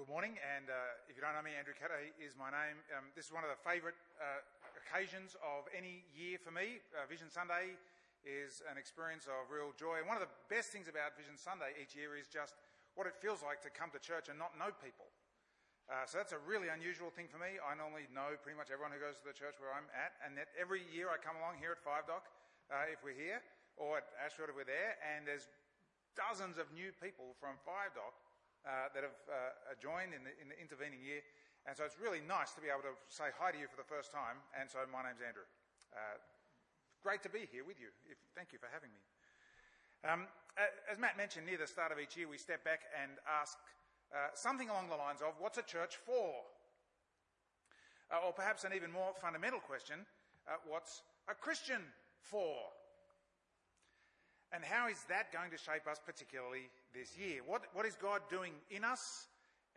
good morning, and uh, if you don't know me, Andrew Katay is my name. Um, this is one of the favourite uh, occasions of any year for me. Uh, Vision Sunday is an experience of real joy, and one of the best things about Vision Sunday each year is just what it feels like to come to church and not know people. Uh, so that's a really unusual thing for me. I normally know pretty much everyone who goes to the church where I'm at, and that every year I come along here at Five Dock uh, if we're here, or at Ashfield if we're there, and there's dozens of new people from Five Dock uh, that have uh, joined in the, in the, intervening year. And so it's really nice to be able to say hi to you for the first time. And so my name's Andrew. Uh, great to be here with you. If, thank you for having me. Um, as Matt mentioned, near the start of each year, we step back and ask uh, something along the lines of, what's a church for? Uh, or perhaps an even more fundamental question, uh, what's a Christian for? And how is that going to shape us particularly this year? What, what is God doing in us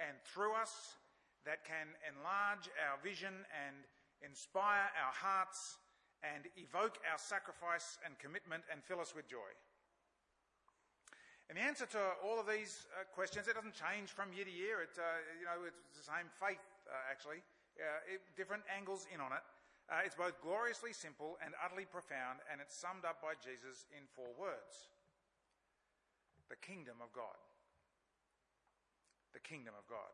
and through us that can enlarge our vision and inspire our hearts and evoke our sacrifice and commitment and fill us with joy? And the answer to all of these uh, questions, it doesn't change from year to year. It, uh, you know, it's the same faith, uh, actually. Uh, it, different angles in on it. Uh, it's both gloriously simple and utterly profound, and it's summed up by Jesus in four words the kingdom of God. The kingdom of God.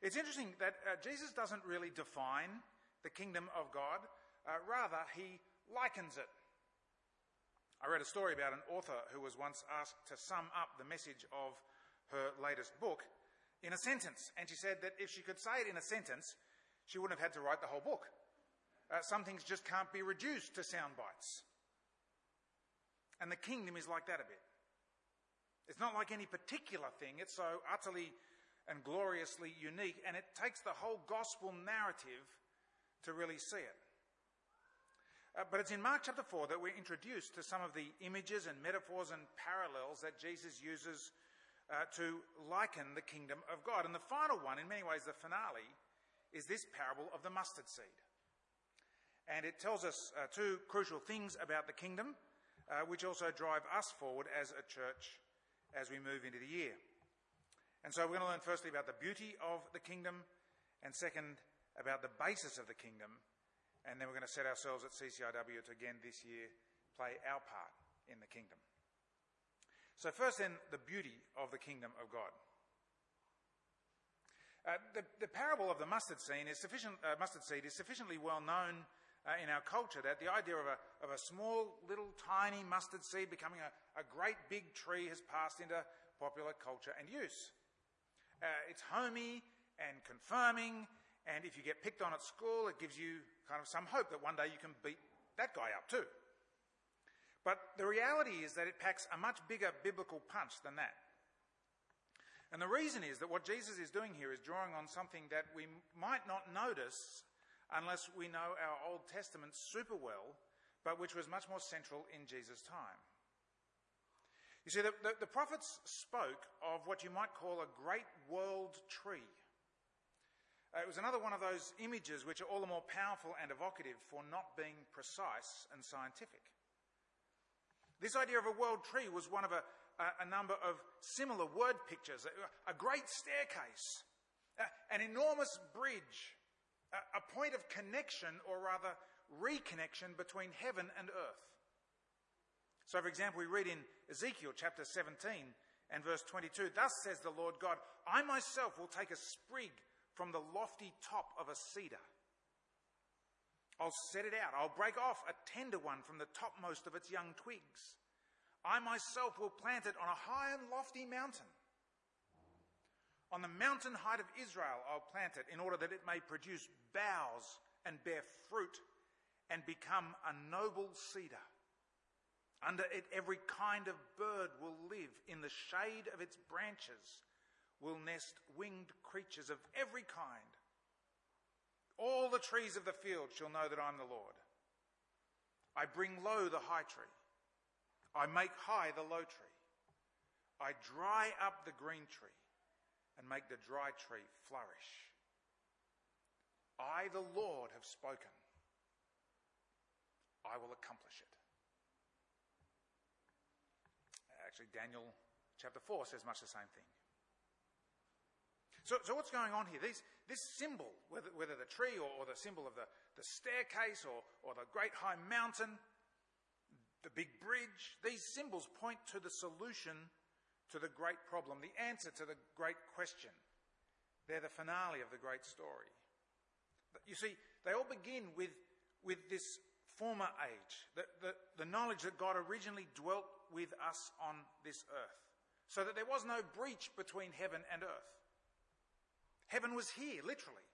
It's interesting that uh, Jesus doesn't really define the kingdom of God, uh, rather, he likens it. I read a story about an author who was once asked to sum up the message of her latest book in a sentence, and she said that if she could say it in a sentence, she wouldn't have had to write the whole book. Uh, some things just can't be reduced to sound bites. And the kingdom is like that a bit. It's not like any particular thing, it's so utterly and gloriously unique, and it takes the whole gospel narrative to really see it. Uh, but it's in Mark chapter 4 that we're introduced to some of the images and metaphors and parallels that Jesus uses uh, to liken the kingdom of God. And the final one, in many ways the finale, is this parable of the mustard seed. And it tells us uh, two crucial things about the kingdom, uh, which also drive us forward as a church as we move into the year. And so we're going to learn firstly about the beauty of the kingdom, and second, about the basis of the kingdom. And then we're going to set ourselves at CCIW to again this year play our part in the kingdom. So, first, then, the beauty of the kingdom of God. Uh, the, the, parable of the mustard seed is, sufficient, uh, mustard seed is sufficiently well known uh, in our culture that the idea of a, of a small, little, tiny mustard seed becoming a, a great big tree has passed into popular culture and use. Uh, it's homey and confirming, and if you get picked on at school, it gives you kind of some hope that one day you can beat that guy up too. But the reality is that it packs a much bigger biblical punch than that. And the reason is that what Jesus is doing here is drawing on something that we might not notice unless we know our Old Testament super well, but which was much more central in Jesus' time. You see, the, the, the prophets spoke of what you might call a great world tree. Uh, it was another one of those images which are all the more powerful and evocative for not being precise and scientific. This idea of a world tree was one of a, a, number of similar word pictures a great staircase, an enormous bridge, a point of connection, or rather reconnection, between heaven and earth. So, for example, we read in Ezekiel chapter 17 and verse 22 Thus says the Lord God, I myself will take a sprig from the lofty top of a cedar. I'll set it out. I'll break off a tender one from the topmost of its young twigs. I myself will plant it on a high and lofty mountain. On the mountain height of Israel, I'll plant it in order that it may produce boughs and bear fruit and become a noble cedar. Under it, every kind of bird will live. In the shade of its branches will nest winged creatures of every kind. All the trees of the field shall know that I'm the Lord. I bring low the high tree. I make high the low tree. I dry up the green tree and make the dry tree flourish. I, the Lord, have spoken. I will accomplish it. Actually, Daniel chapter 4 says much the same thing. So, so what's going on here? These, this symbol, whether, whether the tree or, or the symbol of the, the staircase or, or the great high mountain, the big bridge, these symbols point to the solution to the great problem, the answer to the great question. They're the finale of the great story. You see, they all begin with, with this former age, the, the, the knowledge that God originally dwelt with us on this earth, so that there was no breach between heaven and earth. Heaven was here, literally.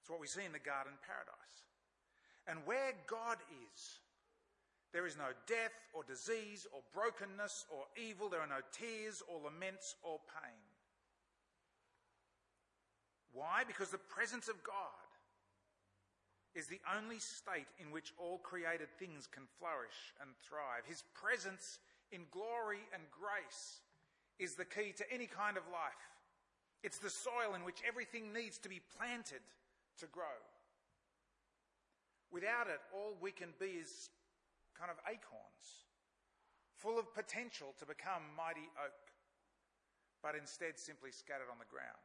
It's what we see in the garden paradise. And where God is, there is no death or disease or brokenness or evil. There are no tears or laments or pain. Why? Because the presence of God is the only state in which all created things can flourish and thrive. His presence in glory and grace is the key to any kind of life. It's the soil in which everything needs to be planted to grow. Without it, all we can be is kind of acorns, full of potential to become mighty oak, but instead simply scattered on the ground.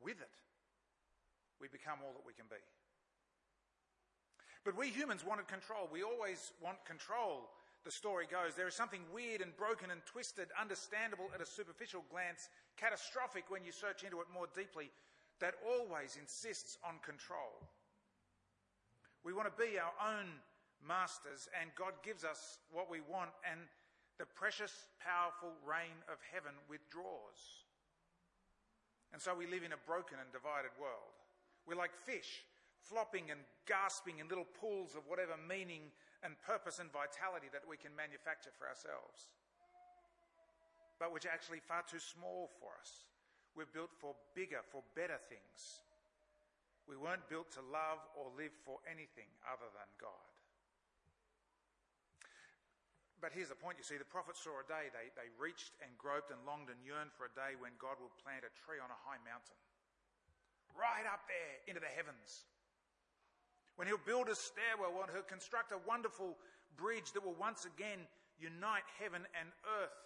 With it, we become all that we can be. But we humans wanted control. We always want control the story goes. There is something weird and broken and twisted, understandable at a superficial glance, catastrophic when you search into it more deeply, that always insists on control. We want to be our own masters, and God gives us what we want, and the precious, powerful reign of heaven withdraws. And so we live in a broken and divided world. We're like fish, flopping and gasping in little pools of whatever meaning and purpose and vitality that we can manufacture for ourselves, but which are actually far too small for us. We're built for bigger, for better things. We weren't built to love or live for anything other than God. But here's the point you see the prophets saw a day, they, they reached and groped and longed and yearned for a day when God will plant a tree on a high mountain, right up there into the heavens when he'll build a stairwell, when he'll construct a wonderful bridge that will once again unite heaven and earth,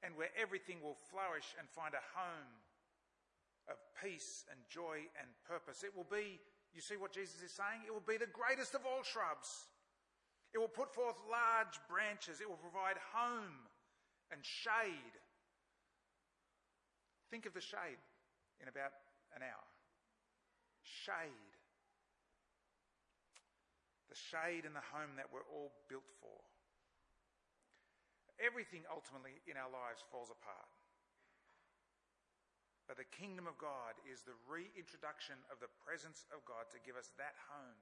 and where everything will flourish and find a home of peace and joy and purpose. It will be, you see what Jesus is saying? It will be the greatest of all shrubs. It will put forth large branches. It will provide home and shade. Think of the shade in about an hour. Shade the shade and the home that we're all built for. Everything ultimately in our lives falls apart. But the kingdom of God is the reintroduction of the presence of God to give us that home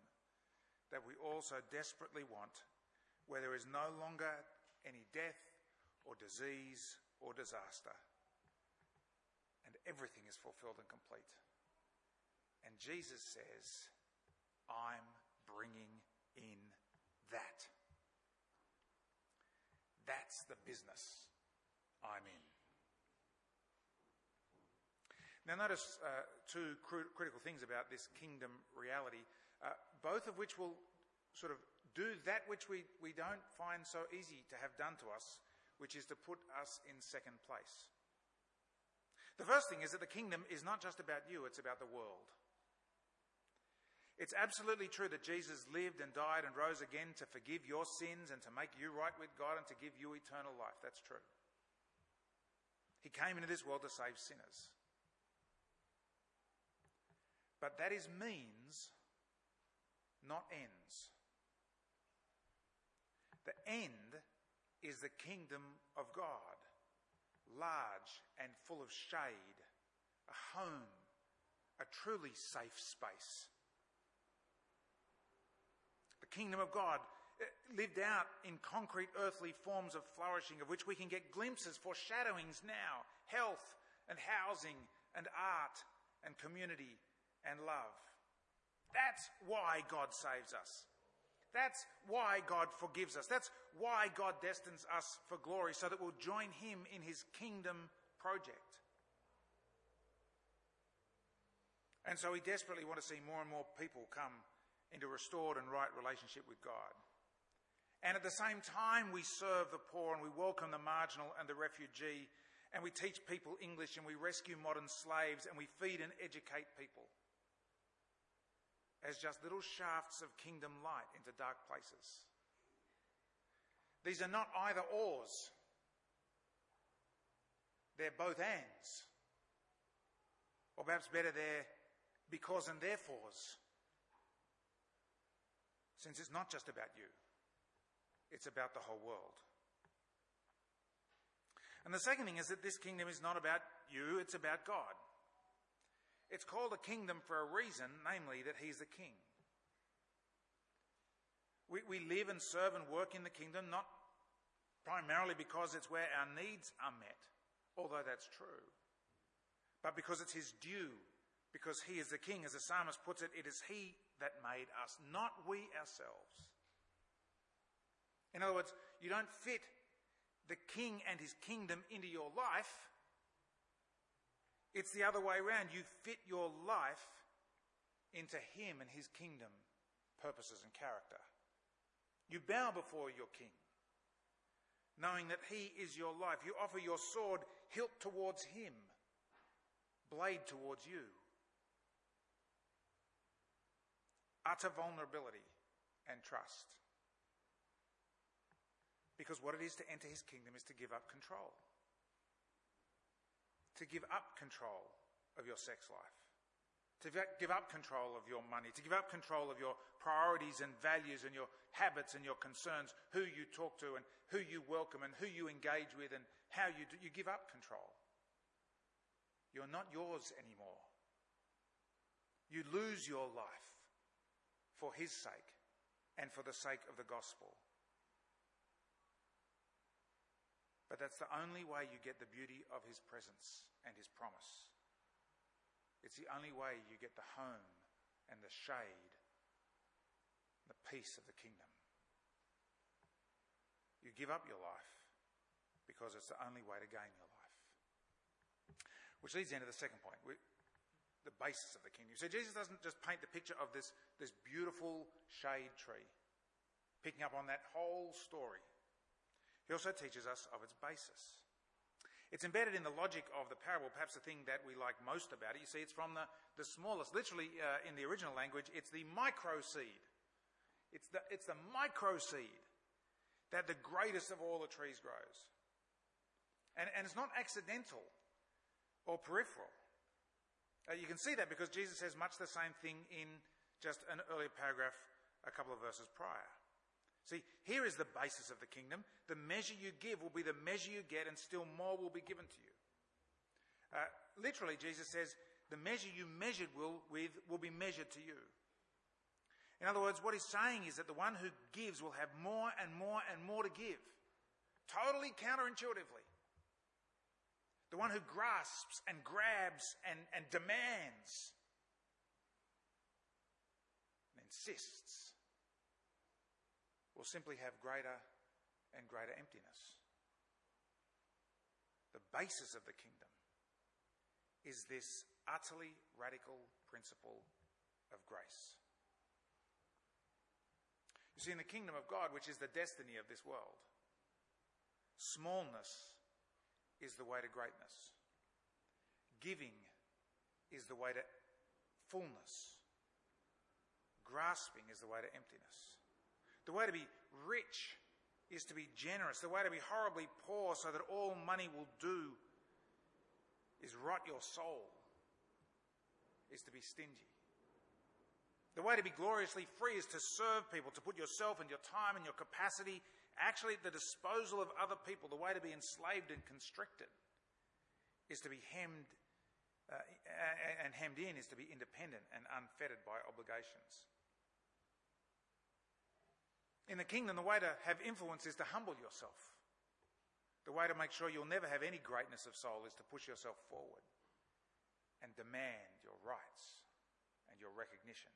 that we also desperately want, where there is no longer any death or disease or disaster. And everything is fulfilled and complete. And Jesus says, I'm bringing in that. That's the business I'm in. Now, notice uh, two cr- critical things about this kingdom reality, uh, both of which will sort of do that which we, we don't find so easy to have done to us, which is to put us in second place. The first thing is that the kingdom is not just about you, it's about the world. It's absolutely true that Jesus lived and died and rose again to forgive your sins and to make you right with God and to give you eternal life. That's true. He came into this world to save sinners. But that is means, not ends. The end is the kingdom of God, large and full of shade, a home, a truly safe space the kingdom of God eh, lived out in concrete earthly forms of flourishing, of which we can get glimpses, foreshadowings now health and housing and art and community and love. That's why God saves us. That's why God forgives us. That's why God destines us for glory, so that we'll join Him in His kingdom project. And so we desperately want to see more and more people come into restored and right relationship with God. And at the same time, we serve the poor and we welcome the marginal and the refugee and we teach people English and we rescue modern slaves and we feed and educate people as just little shafts of kingdom light into dark places. These are not either ors. They're both ands. Or perhaps better, they're because and therefores. Since it's not just about you, it's about the whole world. And the second thing is that this kingdom is not about you, it's about God. It's called a kingdom for a reason, namely that He's the King. We, we live and serve and work in the kingdom not primarily because it's where our needs are met, although that's true, but because it's His due, because He is the King. As the psalmist puts it, it is He that made us, not we ourselves. In other words, you don't fit the King and His kingdom into your life it's the other way around. You fit your life into Him and His kingdom purposes and character. You bow before your King, knowing that He is your life. You offer your sword hilt towards Him, blade towards you. Utter vulnerability and trust. Because what it is to enter His kingdom is to give up control to give up control of your sex life, to give up control of your money, to give up control of your priorities and values and your habits and your concerns, who you talk to and who you welcome and who you engage with and how you do. You give up control. You're not yours anymore. You lose your life for His sake and for the sake of the gospel. But that's the only way you get the beauty of his presence and his promise. It's the only way you get the home and the shade, the peace of the kingdom. You give up your life because it's the only way to gain your life. Which leads into the second point, the basis of the kingdom. So Jesus doesn't just paint the picture of this, this beautiful shade tree, picking up on that whole story he also teaches us of its basis. It's embedded in the logic of the parable, perhaps the thing that we like most about it. You see, it's from the, the smallest, literally uh, in the original language, it's the micro seed. It's the, it's the micro seed that the greatest of all the trees grows. And, and it's not accidental or peripheral. Uh, you can see that because Jesus says much the same thing in just an earlier paragraph a couple of verses prior. See, here is the basis of the kingdom. The measure you give will be the measure you get, and still more will be given to you. Uh, literally, Jesus says, the measure you measured will, with will be measured to you. In other words, what he's saying is that the one who gives will have more and more and more to give. Totally counterintuitively. The one who grasps and grabs and, and demands and insists will simply have greater and greater emptiness. The basis of the kingdom is this utterly radical principle of grace. You see, in the kingdom of God, which is the destiny of this world, smallness is the way to greatness. Giving is the way to fullness. Grasping is the way to emptiness. The way to be rich is to be generous. The way to be horribly poor so that all money will do is rot your soul, is to be stingy. The way to be gloriously free is to serve people, to put yourself and your time and your capacity actually at the disposal of other people. The way to be enslaved and constricted is to be hemmed uh, and hemmed in is to be independent and unfettered by obligations. In the kingdom, the way to have influence is to humble yourself. The way to make sure you'll never have any greatness of soul is to push yourself forward and demand your rights and your recognition.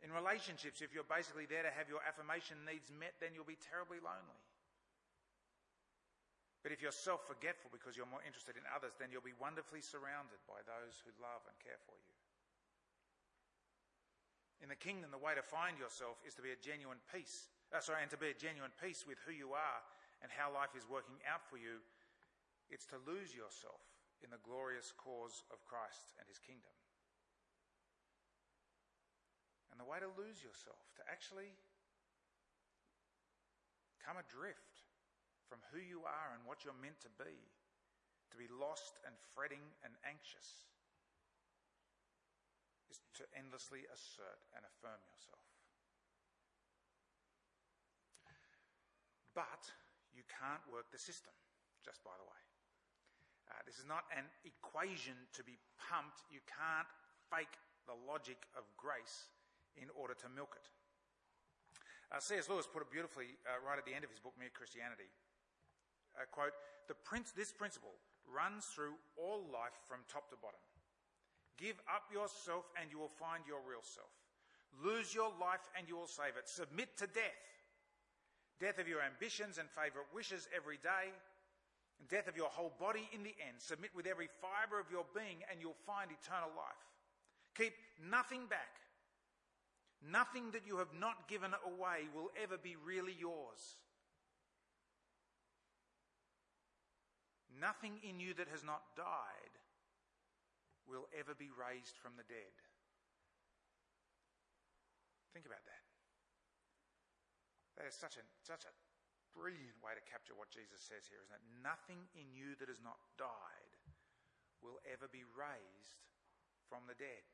In relationships, if you're basically there to have your affirmation needs met, then you'll be terribly lonely. But if you're self forgetful because you're more interested in others, then you'll be wonderfully surrounded by those who love and care for you. In the kingdom, the way to find yourself is to be a genuine peace, uh, sorry, and to be a genuine peace with who you are and how life is working out for you It's to lose yourself in the glorious cause of Christ and his kingdom. And the way to lose yourself, to actually come adrift from who you are and what you're meant to be, to be lost and fretting and anxious, is to endlessly assert and affirm yourself. But you can't work the system, just by the way. Uh, this is not an equation to be pumped. You can't fake the logic of grace in order to milk it. Uh, C.S. Lewis put it beautifully uh, right at the end of his book, Mere Christianity. Uh, quote, prince, this principle runs through all life from top to bottom. Give up yourself and you will find your real self. Lose your life and you will save it. Submit to death. Death of your ambitions and favourite wishes every day. Death of your whole body in the end. Submit with every fibre of your being and you'll find eternal life. Keep nothing back Nothing that you have not given away will ever be really yours. Nothing in you that has not died will ever be raised from the dead. Think about that. That is such a, such a brilliant way to capture what Jesus says here, isn't it? Nothing in you that has not died will ever be raised from the dead.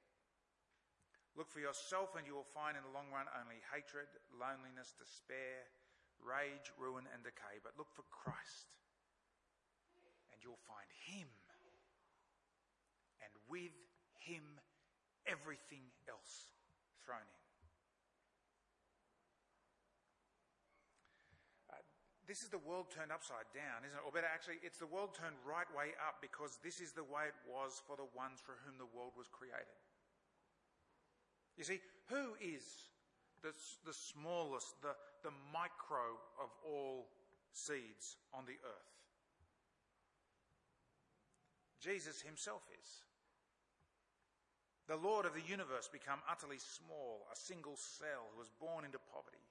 Look for yourself, and you will find in the long run only hatred, loneliness, despair, rage, ruin, and decay. But look for Christ, and you'll find Him. With Him, everything else thrown in. Uh, this is the world turned upside down, isn't it? Or better, actually, it's the world turned right way up because this is the way it was for the ones for whom the world was created. You see, who is the, the smallest, the, the micro of all seeds on the earth? Jesus himself is. The Lord of the universe become utterly small, a single cell who was born into poverty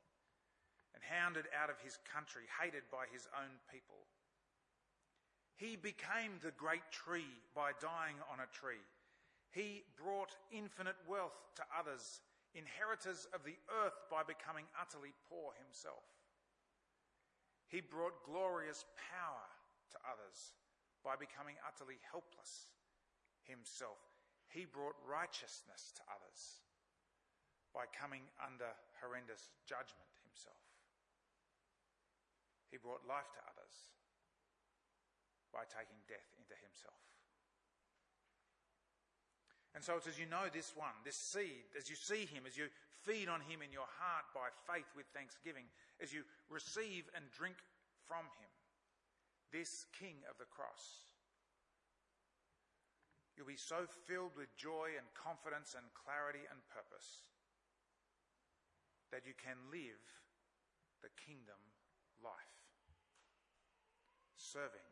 and hounded out of his country, hated by his own people. He became the great tree by dying on a tree. He brought infinite wealth to others, inheritors of the earth by becoming utterly poor himself. He brought glorious power to others by becoming utterly helpless himself. He brought righteousness to others by coming under horrendous judgment himself. He brought life to others by taking death into himself. And so it's as you know this one, this seed, as you see him, as you feed on him in your heart by faith with thanksgiving, as you receive and drink from him, this King of the cross, you'll be so filled with joy and confidence and clarity and purpose that you can live the kingdom life, serving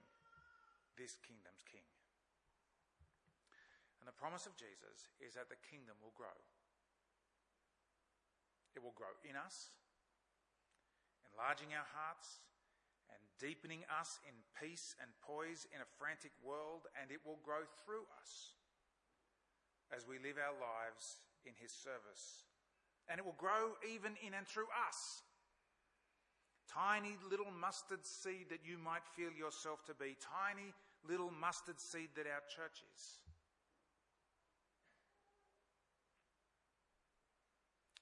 this kingdom's king. And the promise of Jesus is that the kingdom will grow. It will grow in us, enlarging our hearts and deepening us in peace and poise in a frantic world, and it will grow through us as we live our lives in His service. And it will grow even in and through us. Tiny little mustard seed that you might feel yourself to be, tiny little mustard seed that our church is.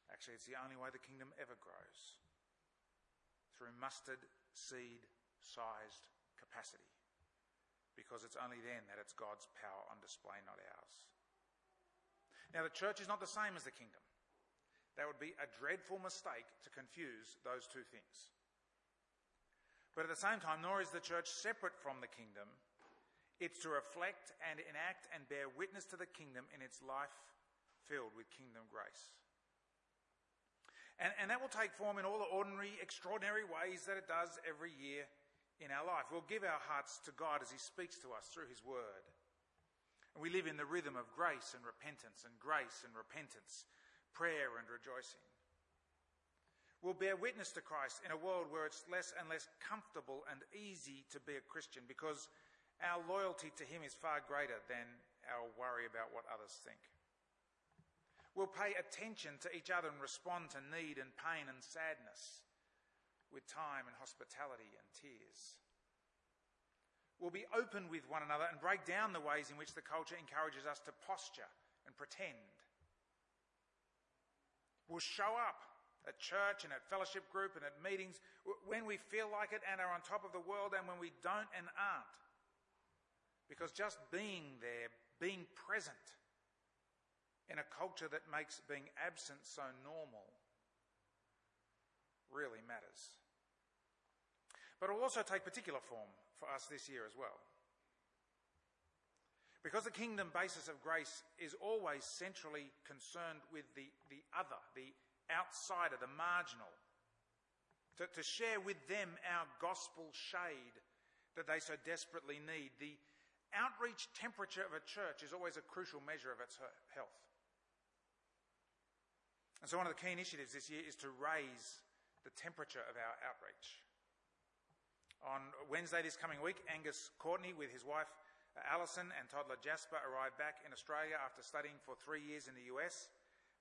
Actually, it's the only way the kingdom ever grows through mustard seed sized capacity. Because it's only then that it's God's power on display, not ours. Now, the church is not the same as the kingdom. That would be a dreadful mistake to confuse those two things. But at the same time, nor is the church separate from the kingdom. It's to reflect and enact and bear witness to the kingdom in its life filled with kingdom grace. And, and that will take form in all the ordinary, extraordinary ways that it does every year in our life. We'll give our hearts to God as He speaks to us through His Word. And we live in the rhythm of grace and repentance, and grace and repentance, prayer and rejoicing. We'll bear witness to Christ in a world where it's less and less comfortable and easy to be a Christian because our loyalty to Him is far greater than our worry about what others think. We'll pay attention to each other and respond to need and pain and sadness with time and hospitality and tears. We'll be open with one another and break down the ways in which the culture encourages us to posture and pretend. We'll show up at church and at fellowship group and at meetings when we feel like it and are on top of the world and when we don't and aren't. Because just being there, being present in a culture that makes being absent so normal really matters. But it will also take particular form for us this year as well. Because the kingdom basis of grace is always centrally concerned with the, the other, the outsider, the marginal, to, to share with them our gospel shade that they so desperately need. The outreach temperature of a church is always a crucial measure of its health. And so, one of the key initiatives this year is to raise the temperature of our outreach. On Wednesday this coming week, Angus Courtney, with his wife Alison and toddler Jasper arrived back in Australia after studying for three years in the US.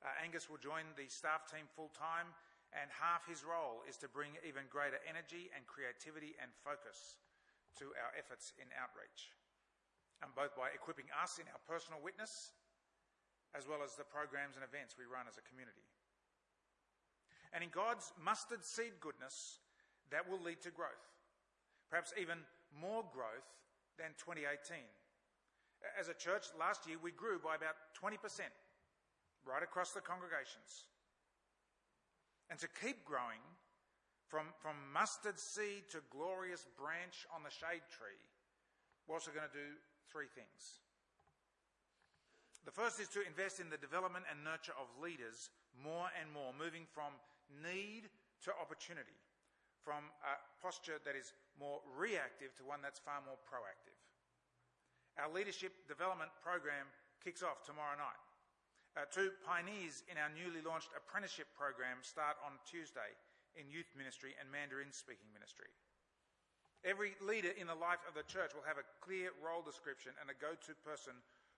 Uh, Angus will join the staff team full time, and half his role is to bring even greater energy and creativity and focus to our efforts in outreach, and both by equipping us in our personal witness as well as the programs and events we run as a community. And in God's mustard seed goodness, that will lead to growth. Perhaps even more growth than 2018. As a church, last year we grew by about 20% right across the congregations. And to keep growing from, from mustard seed to glorious branch on the shade tree, we're also going to do three things. The first is to invest in the development and nurture of leaders more and more, moving from need to opportunity from a posture that is more reactive to one that's far more proactive. Our leadership development program kicks off tomorrow night. Uh, two pioneers in our newly launched apprenticeship program start on Tuesday in youth ministry and Mandarin speaking ministry. Every leader in the life of the church will have a clear role description and a go to person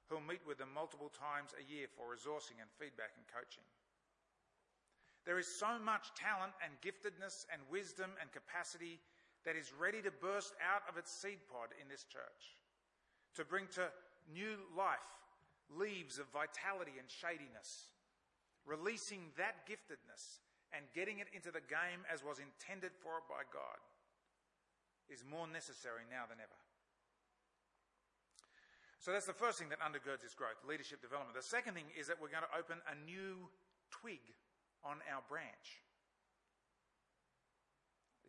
who'll meet with them multiple times a year for resourcing and feedback and coaching. There is so much talent and giftedness and wisdom and capacity that is ready to burst out of its seed pod in this church, to bring to new life leaves of vitality and shadiness, releasing that giftedness and getting it into the game as was intended for it by God is more necessary now than ever. So that's the first thing that undergirds this growth, leadership development. The second thing is that we're going to open a new twig on our branch.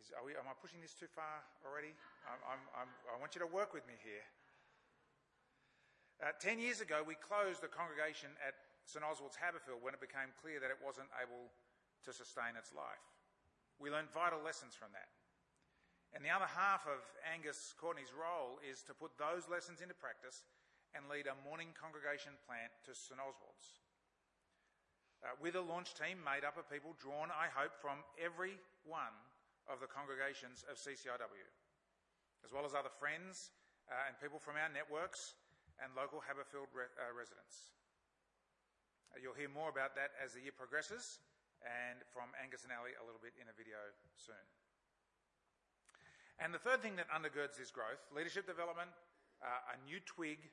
Is, we, am I pushing this too far already? I'm, I'm, I'm, i want you to work with me here. Uh, ten years ago, we closed the congregation at St Oswald's Haberfield when it became clear that it wasn't able to sustain its life. We learned vital lessons from that. And the other half of Angus Courtney's role is to put those lessons into practice and lead a morning congregation plant to St Oswald's uh, with a launch team made up of people drawn, I hope, from every one of the congregations of CCIW, as well as other friends uh, and people from our networks and local Haberfield re- uh, residents. Uh, you'll hear more about that as the year progresses and from Angus and Ali a little bit in a video soon. And the third thing that undergirds this growth, leadership development, uh, a new twig,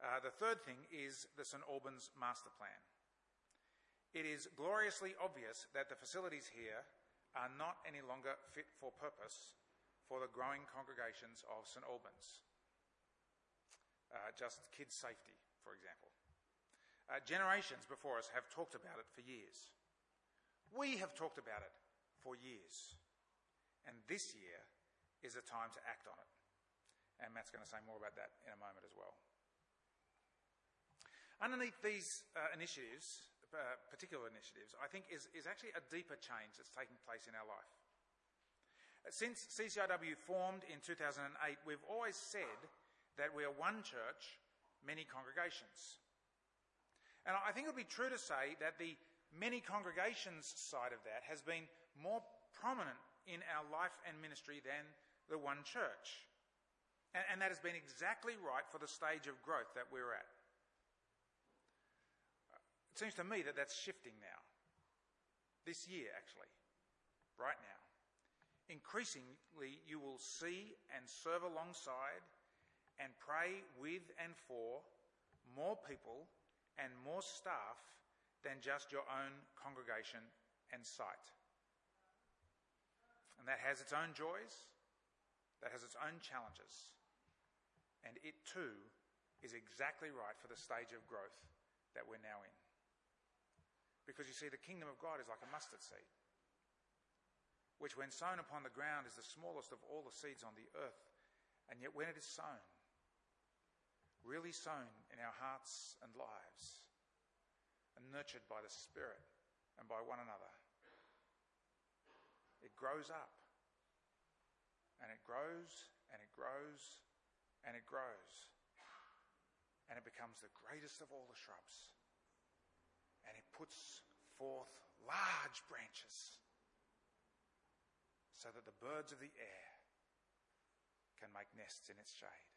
uh, the third thing is the St Albans Master Plan. It is gloriously obvious that the facilities here are not any longer fit for purpose for the growing congregations of St Albans. Uh, just kids' safety, for example. Uh, generations before us have talked about it for years. We have talked about it for years. And this year is a time to act on it. And Matt's going to say more about that in a moment as well. Underneath these uh, initiatives uh, particular initiatives, I think is, is actually a deeper change that's taking place in our life. Uh, since CCIW formed in 2008, we've always said that we are one church, many congregations. And I think it would be true to say that the many congregations side of that has been more prominent in our life and ministry than the one church. And, and that has been exactly right for the stage of growth that we're at. It seems to me that that's shifting now. This year, actually. Right now. Increasingly, you will see and serve alongside and pray with and for more people and more staff than just your own congregation and site. And that has its own joys, that has its own challenges. And it too is exactly right for the stage of growth that we're now in. Because you see, the kingdom of God is like a mustard seed, which, when sown upon the ground, is the smallest of all the seeds on the earth. And yet, when it is sown, really sown in our hearts and lives, and nurtured by the Spirit and by one another, it grows up. And it grows and it grows and it grows. And it becomes the greatest of all the shrubs. And it puts forth large branches so that the birds of the air can make nests in its shade.